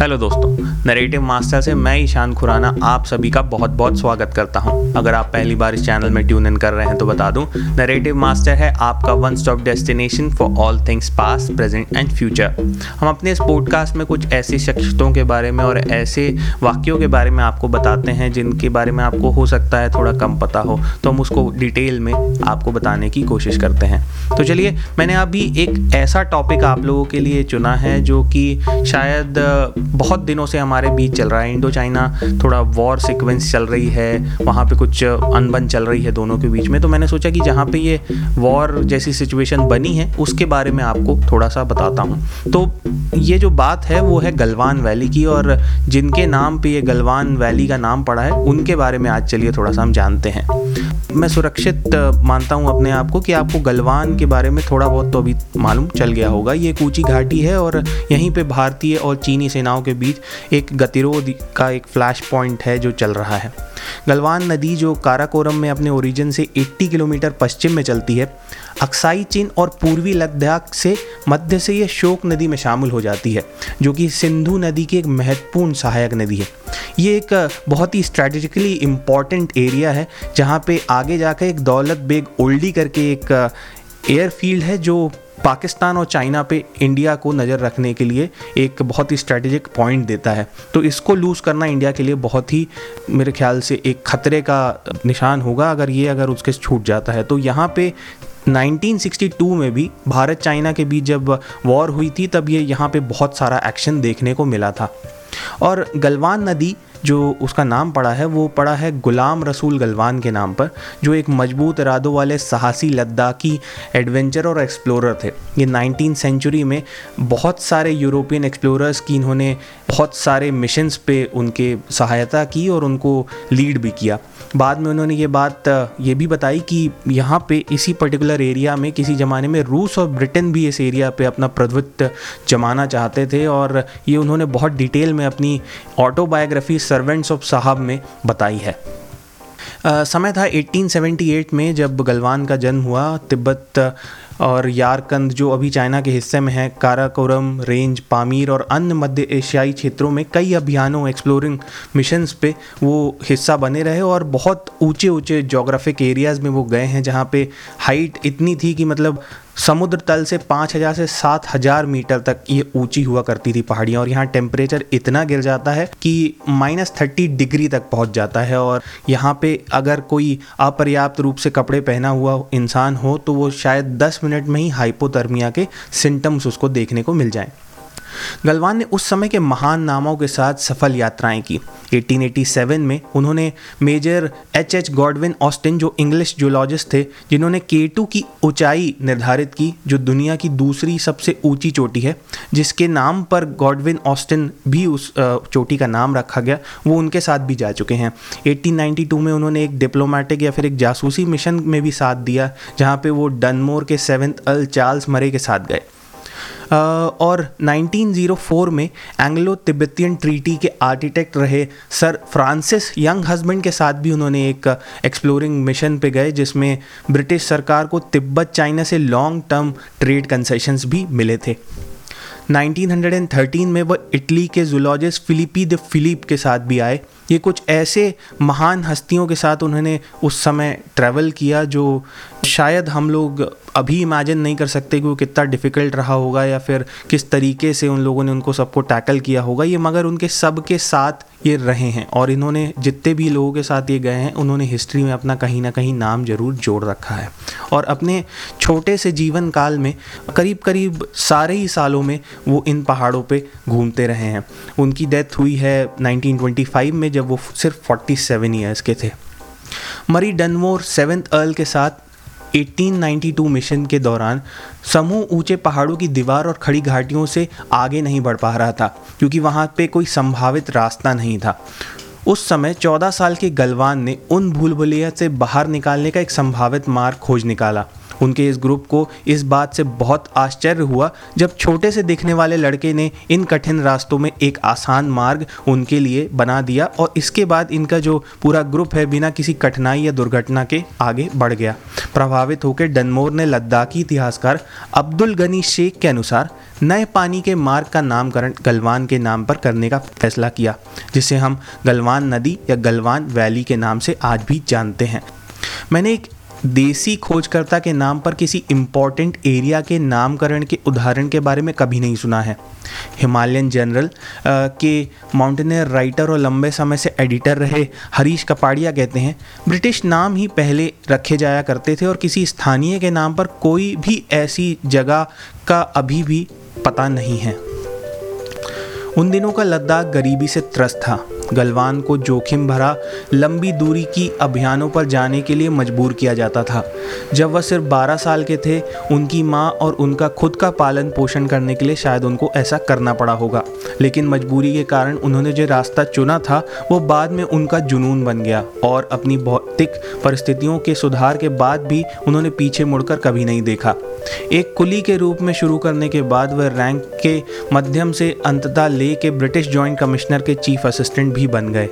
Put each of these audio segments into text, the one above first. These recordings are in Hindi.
हेलो दोस्तों नरेटिव मास्टर से मैं ईशान खुराना आप सभी का बहुत बहुत स्वागत करता हूँ। अगर आप पहली बार इस चैनल में ट्यून इन कर रहे हैं तो बता दूँ नरेटिव मास्टर है आपका one stop destination for all things past present and future हम अपने इस पॉडकास्ट में कुछ ऐसी शख्सियतों के बारे में और ऐसे वाक्यों के बारे में आपको बताते हैं, जिनके बारे में आपको हो सकता है थोड़ा कम पता हो तो हम उसको डिटेल में आपको बताने की कोशिश करते हैं। तो चलिए, मैंने अभी एक ऐसा टॉपिक आप लोगों के लिए चुना है, जो कि शायद बहुत दिनों से हमारे बीच चल रहा है। इंडो चाइना थोड़ा वॉर सिक्वेंस चल रही है, वहाँ पे कुछ अनबन चल रही है दोनों के बीच में। तो मैंने सोचा कि जहाँ पे ये वॉर जैसी सिचुएशन बनी है, उसके बारे में आपको थोड़ा सा बताता हूँ। तो ये जो बात है, वो है गलवान वैली की और जिनके नाम पे ये गलवान वैली का नाम पड़ा है, उनके बारे में आज चलिए थोड़ा सा हम जानते हैं। मैं सुरक्षित मानता हूँ अपने आप को कि आपको गलवान के बारे में थोड़ा बहुत तो अभी मालूम चल गया होगा। ये एक ऊँची घाटी है और यहीं पे भारतीय और चीनी सेनाओं के बीच एक गतिरोध का एक फ्लैश पॉइंट है जो चल रहा है। गलवान नदी जो काराकोरम में अपने ओरिजिन से 80 किलोमीटर पश्चिम में चलती है, अक्साई चीन और पूर्वी लद्दाख से मध्य से ये शोक नदी में शामिल हो जाती है, जो कि सिंधु नदी की एक महत्वपूर्ण सहायक नदी है। ये एक, बहुत ही स्ट्रेटेजिकली इंपॉर्टेंट एरिया है, जहाँ पे आगे जाकर एक दौलत बेग ओल्डी करके एक एयरफील्ड है जो पाकिस्तान और चाइना पे इंडिया को नज़र रखने के लिए एक बहुत ही स्ट्रेटेजिक पॉइंट देता है। तो इसको लूज़ करना इंडिया के लिए बहुत ही, मेरे ख्याल से, एक खतरे का निशान होगा अगर ये, अगर उसके छूट जाता है। तो यहाँ पे 1962 में भी भारत चाइना के बीच जब वॉर हुई थी, तब ये यहाँ पे बहुत सारा एक्शन देखने को मिला था। और गलवान नदी जो उसका नाम पड़ा है, वो पड़ा है गुलाम रसूल गलवान के नाम पर, जो एक मज़बूत इरादों वाले साहसी लद्दाखी एडवेंचर और एक्सप्लोरर थे। ये नाइनटीन सेंचुरी में बहुत सारे यूरोपियन एक्सप्लोरर्स की, इन्होंने बहुत सारे मिशंस पे उनके सहायता की और उनको लीड भी किया। बाद में उन्होंने ये बात, ये भी बताई कि यहाँ पे इसी पर्टिकुलर एरिया में, किसी ज़माने में रूस और ब्रिटेन भी इस एरिया पे अपना प्रभुत्व जमाना चाहते थे और ये उन्होंने बहुत डिटेल में अपनी ऑटोबायोग्राफी सर्वेंट्स ऑफ़ साहब में बताई है। समय था 1878 में जब गलवान का जन्म हुआ, तिब्बत और यारकंद जो अभी चाइना के हिस्से में है, काराकोरम, रेंज, पामीर और अन्य मध्य एशियाई क्षेत्रों में कई अभियानों एक्सप्लोरिंग मिशंस पे वो हिस्सा बने रहे और बहुत ऊँचे ऊँचे जोग्राफिक एरियाज़ में वो गए हैं, जहाँ पे हाइट इतनी थी कि मतलब समुद्र तल से पाँच हज़ार से सात हज़ार मीटर तक ये ऊँची हुआ करती थी पहाड़ियाँ, और यहाँ टेम्परेचर इतना गिर जाता है कि माइनस थर्टी डिग्री तक पहुँच जाता है। और यहाँ पे अगर कोई अपर्याप्त रूप से कपड़े पहना हुआ इंसान हो तो वो शायद दस मिनट में ही हाइपोथर्मिया के सिम्टम्स उसको देखने को मिल जाएँ। गलवान ने उस समय के महान नामों के साथ सफल यात्राएँ की। 1887 में उन्होंने major H H Godwin Austen, जो इंग्लिश जूलॉजिस्ट थे, जिन्होंने केटू की ऊंचाई निर्धारित की, जो दुनिया की दूसरी सबसे ऊँची चोटी है, जिसके नाम पर गॉडविन ऑस्टिन भी उस चोटी का नाम रखा गया, वो उनके साथ भी जा चुके हैं। 1892 में उन्होंने एक डिप्लोमेटिक या फिर एक जासूसी मिशन में भी साथ दिया, जहाँ पे वो डनमोर के सेवेंथ अल चार्ल्स मरे के साथ गए। और 1904 में एंग्लो तिब्बतियन ट्रीटी के आर्किटेक्ट रहे सर फ्रांसिस यंग हस्बैंड के साथ भी उन्होंने एक एक्सप्लोरिंग मिशन पे गए, जिसमें ब्रिटिश सरकार को तिब्बत चाइना से लॉन्ग टर्म ट्रेड कंसेशंस भी मिले थे। 1913 में वह इटली के जूलॉजिस्ट फिलिपी द फिलिप के साथ भी आए। ये कुछ ऐसे महान हस्तियों के साथ उन्होंने उस समय ट्रैवल किया, जो शायद हम लोग अभी इमेजिन नहीं कर सकते कि वो कितना डिफ़िकल्ट रहा होगा या फिर किस तरीके से उन लोगों ने उनको सबको टैकल किया होगा। ये मगर उनके सब के साथ ये रहे हैं और इन्होंने जितने भी लोगों के साथ ये गए हैं, उन्होंने हिस्ट्री में अपना कहीं ना कहीं नाम ज़रूर जोड़ रखा है। और अपने छोटे से जीवन काल में करीब करीब सारे ही सालों में वो इन पहाड़ों पे घूमते रहे हैं। उनकी डेथ हुई है 1925 में जब वो सिर्फ़ 47 ईयर्स के थे। मरी डनमोर सेवेंथ अर्ल के साथ 1892 मिशन के दौरान समूह ऊँचे पहाड़ों की दीवार और खड़ी घाटियों से आगे नहीं बढ़ पा रहा था, क्योंकि वहाँ पे कोई संभावित रास्ता नहीं था। उस समय 14 साल के गलवान ने उन भूल भुलैया से बाहर निकालने का एक संभावित मार्ग खोज निकाला। उनके इस ग्रुप को इस बात से बहुत आश्चर्य हुआ जब छोटे से दिखने वाले लड़के ने इन कठिन रास्तों में एक आसान मार्ग उनके लिए बना दिया और इसके बाद इनका जो पूरा ग्रुप है बिना किसी कठिनाई या दुर्घटना के आगे बढ़ गया। प्रभावित होकर डनमोर ने लद्दाखी इतिहासकार अब्दुल गनी शेख के अनुसार नए पानी के मार्ग का नामकरण गलवान के नाम पर करने का फैसला किया, जिसे हम गलवान नदी या गलवान वैली के नाम से आज भी जानते हैं। मैंने एक देसी खोजकर्ता के नाम पर किसी इंपॉर्टेंट एरिया के नामकरण के उदाहरण के बारे में कभी नहीं सुना है। हिमालयन जनरल के माउंटेनियर राइटर और लंबे समय से एडिटर रहे हरीश कपाड़िया कहते हैं, ब्रिटिश नाम ही पहले रखे जाया करते थे और किसी स्थानीय के नाम पर कोई भी ऐसी जगह का अभी भी पता नहीं है। उन दिनों का लद्दाख गरीबी से त्रस्त था। गलवान को जोखिम भरा लंबी दूरी की अभियानों पर जाने के लिए मजबूर किया जाता था। जब वह सिर्फ़ 12 साल के थे, उनकी माँ और उनका खुद का पालन पोषण करने के लिए शायद उनको ऐसा करना पड़ा होगा। लेकिन मजबूरी के कारण उन्होंने जो रास्ता चुना था, वो बाद में उनका जुनून बन गया और अपनी भौतिक परिस्थितियों के सुधार के बाद भी उन्होंने पीछे मुड़कर कभी नहीं देखा। एक कुली के रूप में शुरू करने के बाद वह रैंक के मध्यम से अंततः ले के ब्रिटिश जॉइंट कमिश्नर के चीफ असिस्टेंट भी बन गए।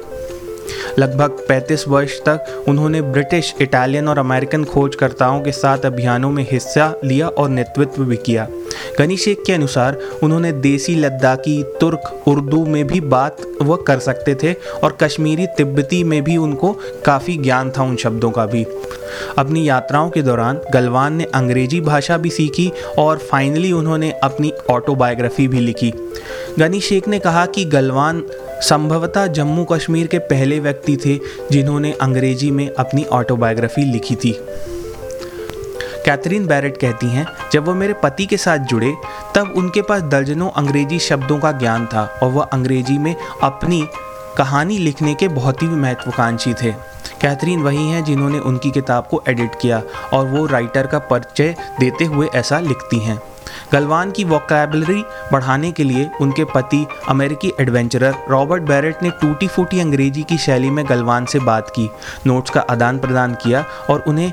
लगभग 35 वर्ष तक उन्होंने ब्रिटिश, इटालियन और अमेरिकन खोजकर्ताओं के साथ अभियानों में हिस्सा लिया और नेतृत्व भी किया। गनी शेख के अनुसार, उन्होंने देसी लद्दाखी, तुर्क, उर्दू में भी बात वह कर सकते थे और कश्मीरी, तिब्बती में भी उनको काफ़ी ज्ञान था उन शब्दों का भी। अपनी यात्राओं के दौरान गलवान ने अंग्रेज़ी भाषा भी सीखी और फाइनली उन्होंने अपनी ऑटोबायोग्राफी भी लिखी। गनी शेख ने कहा कि गलवान संभवतः जम्मू कश्मीर के पहले व्यक्ति थे जिन्होंने अंग्रेज़ी में अपनी ऑटोबायोग्राफी लिखी थी। कैथरीन बैरेट कहती हैं, जब वो मेरे पति के साथ जुड़े, तब उनके पास दर्जनों अंग्रेज़ी शब्दों का ज्ञान था और वह अंग्रेज़ी में अपनी कहानी लिखने के बहुत ही महत्वाकांक्षी थे। कैथरीन वही हैं जिन्होंने उनकी किताब को एडिट किया और वो राइटर का परिचय देते हुए ऐसा लिखती हैं। गलवान की वोकेबलरी बढ़ाने के लिए उनके पति अमेरिकी एडवेंचरर रॉबर्ट बैरेट ने टूटी फूटी अंग्रेज़ी की शैली में गलवान से बात की नोट्स का आदान प्रदान किया और उन्हें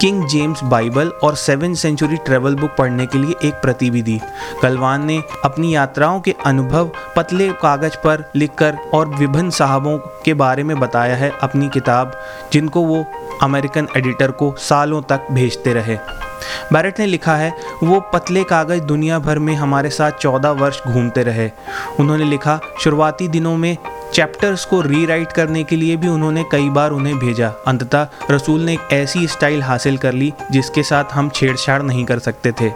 किंग जेम्स बाइबल और सेवन सेंचुरी ट्रेवल बुक पढ़ने के लिए एक प्रति भी दी। गलवान ने अपनी यात्राओं के अनुभव पतले कागज़ पर लिखकर और विभिन्न साहबों के बारे में बताया है अपनी किताब, जिनको वो अमेरिकन एडिटर को सालों तक भेजते रहे। बैरेट ने लिखा है, वो पतले कागज़ दुनिया भर में हमारे साथ चौदह वर्ष घूमते रहे। उन्होंने लिखा, शुरुआती दिनों में चैप्टर्स को रीराइट करने के लिए भी उन्होंने कई बार उन्हें भेजा। अंततः रसूल ने एक ऐसी स्टाइल हासिल कर ली, जिसके साथ हम छेड़छाड़ नहीं कर सकते थे।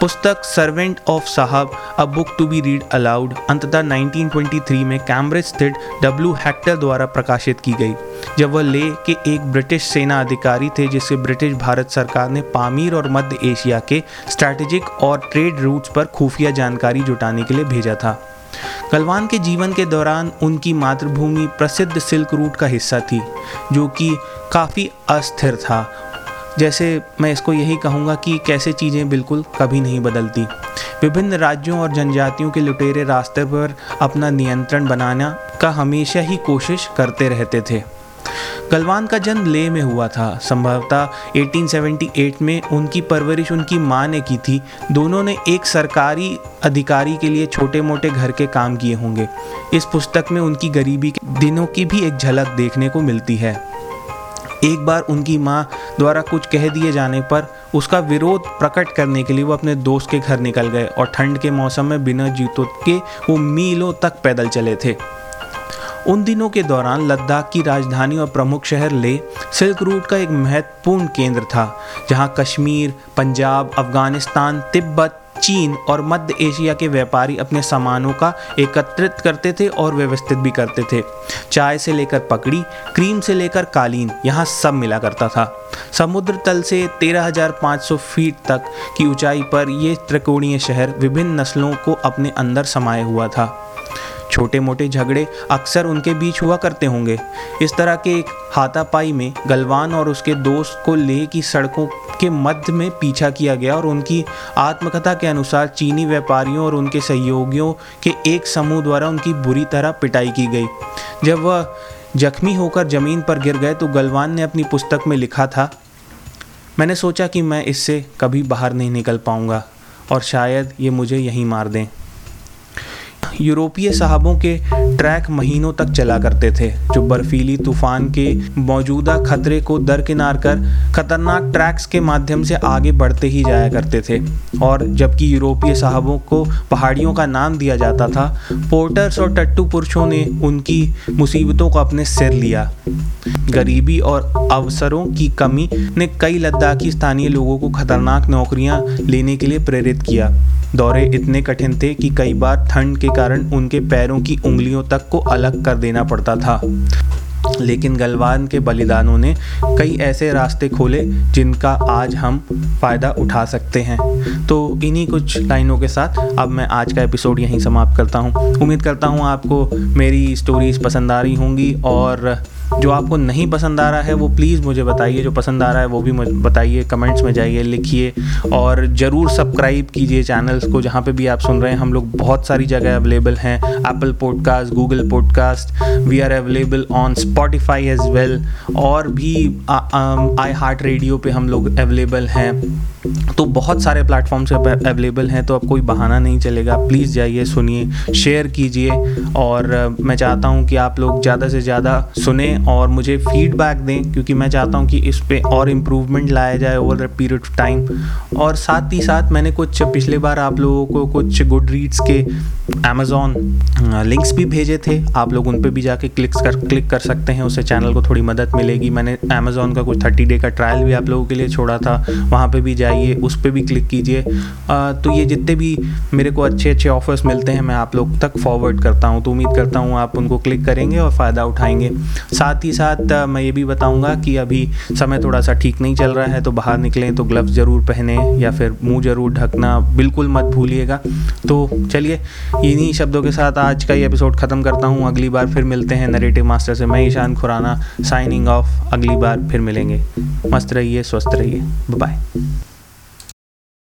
पुस्तक servant of sahib, a book to be read aloud, अंततः 1923 में कैम्ब्रिज स्थित डब्ल्यू हेक्टर द्वारा प्रकाशित की गई। जब वह ले के एक ब्रिटिश सेना अधिकारी थे, जिसे ब्रिटिश भारत सरकार ने पामीर और मध्य एशिया के स्ट्रैटेजिक और ट्रेड रूट्स पर खुफिया जानकारी जुटाने के लिए भेजा था। गलवान के जीवन के दौरान उनकी मातृभूमि प्रसिद्ध सिल्क रूट का हिस्सा थी, जो कि काफ़ी अस्थिर था। जैसे मैं इसको यही कहूँगा कि कैसे चीज़ें बिल्कुल कभी नहीं बदलती। विभिन्न राज्यों और जनजातियों के लुटेरे रास्ते पर अपना नियंत्रण बनाना का हमेशा ही कोशिश करते रहते थे। गलवान का जन्म ले में हुआ था। संभवतः 1878 में उनकी परवरिश उनकी माँ ने की थी। दोनों ने एक सरकारी अधिकारी के लिए छोटे मोटे घर के काम किए होंगे। इस पुस्तक में उनकी गरीबी के दिनों की भी एक झलक देखने को मिलती है। एक बार उनकी माँ द्वारा कुछ कह दिए जाने पर उसका विरोध प्रकट करने के लिए वो अपने दोस्त के घर निकल गए और ठंड के मौसम में बिना जूतों के वो मीलों तक पैदल चले थे। उन दिनों के दौरान लद्दाख की राजधानी और प्रमुख शहर ले सिल्क रूट का एक महत्वपूर्ण केंद्र था जहाँ कश्मीर पंजाब अफ़गानिस्तान तिब्बत चीन और मध्य एशिया के व्यापारी अपने सामानों का एकत्रित करते थे और व्यवस्थित भी करते थे। चाय से लेकर पकड़ी क्रीम से लेकर कालीन यहाँ सब मिला करता था। समुद्र तल से 13,500 फीट तक की ऊंचाई पर यह त्रिकोणीय शहर विभिन्न नस्लों को अपने अंदर समाये हुआ था। छोटे मोटे झगड़े अक्सर उनके बीच हुआ करते होंगे। इस तरह के एक हाथापाई में गलवान और उसके दोस्त को लेह की सड़कों के मध्य में पीछा किया गया और उनकी आत्मकथा के अनुसार चीनी व्यापारियों और उनके सहयोगियों के एक समूह द्वारा उनकी बुरी तरह पिटाई की गई। जब वह जख्मी होकर ज़मीन पर गिर गए तो गलवान ने अपनी पुस्तक में लिखा था, मैंने सोचा कि मैं इससे कभी बाहर नहीं निकल पाऊँगा और शायद ये मुझे यहीं मार दें। यूरोपीय साहबों के ट्रैक महीनों तक चला करते थे, जो बर्फीली तूफ़ान के मौजूदा खतरे को दरकिनार कर खतरनाक ट्रैक्स के माध्यम से आगे बढ़ते ही जाया करते थे। और जबकि यूरोपीय साहबों को पहाड़ियों का नाम दिया जाता था, पोर्टर्स और टट्टू पुरुषों ने उनकी मुसीबतों को अपने सिर लिया। गरीबी और अवसरों की कमी ने कई लद्दाखी स्थानीय लोगों को खतरनाक नौकरियाँ लेने के लिए प्रेरित किया। दौरे इतने कठिन थे कि कई बार ठंड के कारण उनके पैरों की उंगलियों तक को अलग कर देना पड़ता था। लेकिन गलवान के बलिदानों ने कई ऐसे रास्ते खोले जिनका आज हम फ़ायदा उठा सकते हैं। तो इन्हीं कुछ लाइनों के साथ अब मैं आज का एपिसोड यहीं समाप्त करता हूँ। उम्मीद करता हूँ आपको मेरी स्टोरीज़ पसंद आ रही होंगी और जो आपको नहीं पसंद आ रहा है, वो प्लीज़ मुझे बताइए। जो पसंद आ रहा है, वो भी मुझे बताइए कमेंट्स में जाइए, लिखिए। और ज़रूर सब्सक्राइब कीजिए चैनल्स को, जहाँ पे भी आप सुन रहे हैं। हम लोग बहुत सारी जगह अवेलेबल हैं। Apple podcast Google podcast we are available on Spotify as well और भी आई हार्ट रेडियो पे हम लोग अवेलेबल हैं। तो बहुत सारे प्लेटफॉर्म्स अवेलेबल हैं। तो अब कोई बहाना नहीं चलेगा। प्लीज़ जाइए, सुनिए शेयर कीजिए। और मैं चाहता हूँ कि आप लोग ज़्यादा से ज़्यादा सुने और मुझे फीडबैक दें, क्योंकि मैं चाहता हूँ कि इस पर और इम्प्रूवमेंट लाया जाए over the period of time और साथ ही साथ मैंने कुछ, पिछले बार आप लोगों को कुछ गुड रीड्स के अमेज़ोन लिंक्स भी भेजे थे। आप लोग उन पर भी जाके क्लिक कर क्लिक कर सकते हैं। उससे चैनल को थोड़ी मदद मिलेगी। मैंने अमेज़ोन का कुछ थर्टी डे का ट्रायल भी आप लोगों के लिए छोड़ा था। वहाँ पर भी जाइए, उस पर भी क्लिक कीजिए। तो ये जितने भी मेरे को अच्छे अच्छे ऑफर्स मिलते हैं, मैं आप लोग तक फॉरवर्ड करता हूँ। तो उम्मीद करता हूँ आप उनको क्लिक करेंगे और फ़ायदा उठाएँगे। साथ साथ ही साथ मैं ये भी बताऊँगा कि अभी समय थोड़ा सा ठीक नहीं चल रहा है तो बाहर निकलें तो ग्लव्स ज़रूर पहने या फिर मुँह ज़रूर ढकना, बिल्कुल मत भूलिएगा। तो चलिए, इन्हीं शब्दों के साथ आज का ये एपिसोड ख़त्म करता हूँ। अगली बार फिर मिलते हैं नरेटिव मास्टर से। मैं ईशान खुराना साइनिंग ऑफ़ अगली बार फिर मिलेंगे। मस्त रहिए, स्वस्थ रहिए। बाय